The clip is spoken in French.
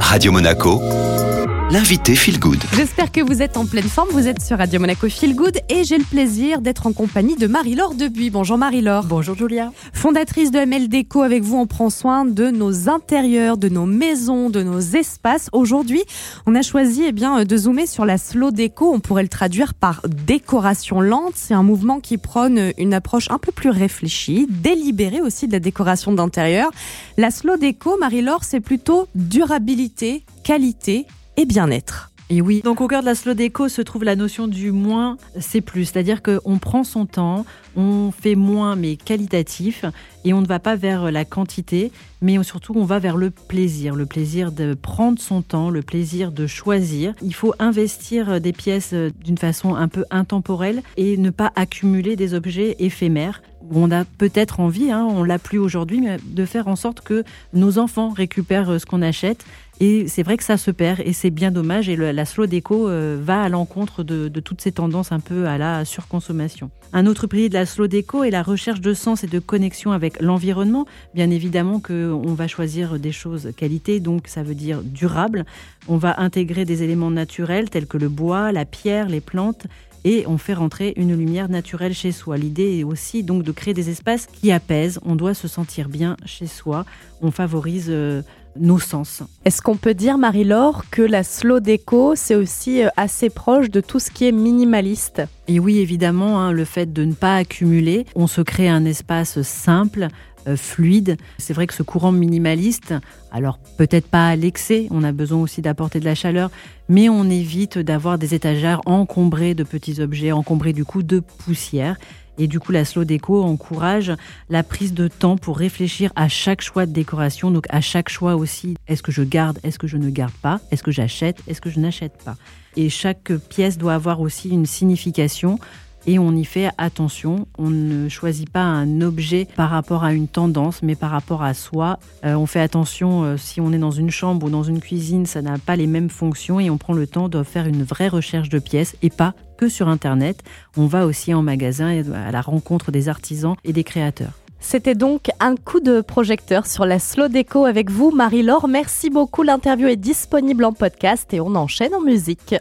Radio Monaco, l'invité Feel Good. J'espère que vous êtes en pleine forme. Vous êtes sur Radio Monaco Feel Good et j'ai le plaisir d'être en compagnie de Marie-Laure Debuy. Bonjour Marie-Laure. Bonjour Julia. Fondatrice de ML Déco, avec vous, on prend soin de nos intérieurs, de nos maisons, de nos espaces. Aujourd'hui, on a choisi eh bien, de zoomer sur la slow déco. On pourrait le traduire par décoration lente. C'est un mouvement qui prône une approche un peu plus réfléchie, délibérée aussi de la décoration d'intérieur. La slow déco, Marie-Laure, c'est plutôt durabilité, qualité et bien-être. Et oui, donc au cœur de la slow déco se trouve la notion du moins c'est plus, c'est-à-dire qu'on prend son temps, on fait moins mais qualitatif et on ne va pas vers la quantité, mais surtout on va vers le plaisir, le plaisir de prendre son temps, le plaisir de choisir. Il faut investir des pièces d'une façon un peu intemporelle et ne pas accumuler des objets éphémères. On a peut-être envie, hein, on l'a plus aujourd'hui, de faire en sorte que nos enfants récupèrent ce qu'on achète et c'est vrai que ça se perd et c'est bien dommage. Et la slow déco euh, va à l'encontre de, toutes ces tendances un peu à la surconsommation. Un autre pilier de la slow déco est la recherche de sens et de connexion avec l'environnement. Bien évidemment qu'on va choisir des choses qualité, donc ça veut dire durable. On va intégrer des éléments naturels tels que le bois, la pierre, les plantes et on fait rentrer une lumière naturelle chez soi. L'idée est aussi donc de créer des espaces qui apaisent. On doit se sentir bien chez soi. On favorise euh, nos sens. Est-ce qu'on peut dire, Marie-Laure, que la slow déco, c'est aussi euh, assez proche de tout ce qui est minimaliste? Et oui, évidemment, hein, le fait de ne pas accumuler, on se crée un espace simple, euh, fluide. C'est vrai que ce courant minimaliste, alors peut-être pas à l'excès, on a besoin aussi d'apporter de la chaleur, mais on évite d'avoir des étagères encombrées de petits objets, encombrées du coup de poussière. Et du coup, la slow déco encourage la prise de temps pour réfléchir à chaque choix de décoration, donc à chaque choix aussi. Est-ce que je garde Est-ce que je ne garde pas Est-ce que j'achète Est-ce que je n'achète pas Et chaque pièce doit avoir aussi une signification et on y fait attention. On ne choisit pas un objet par rapport à une tendance, mais par rapport à soi. Euh, on fait attention euh, si on est dans une chambre ou dans une cuisine, ça n'a pas les mêmes fonctions et on prend le temps de faire une vraie recherche de pièces et pas que sur Internet. On va aussi en magasin à la rencontre des artisans et des créateurs. C'était donc un coup de projecteur sur la slow déco avec vous, Marie-Laure. Merci beaucoup. L'interview est disponible en podcast et on enchaîne en musique.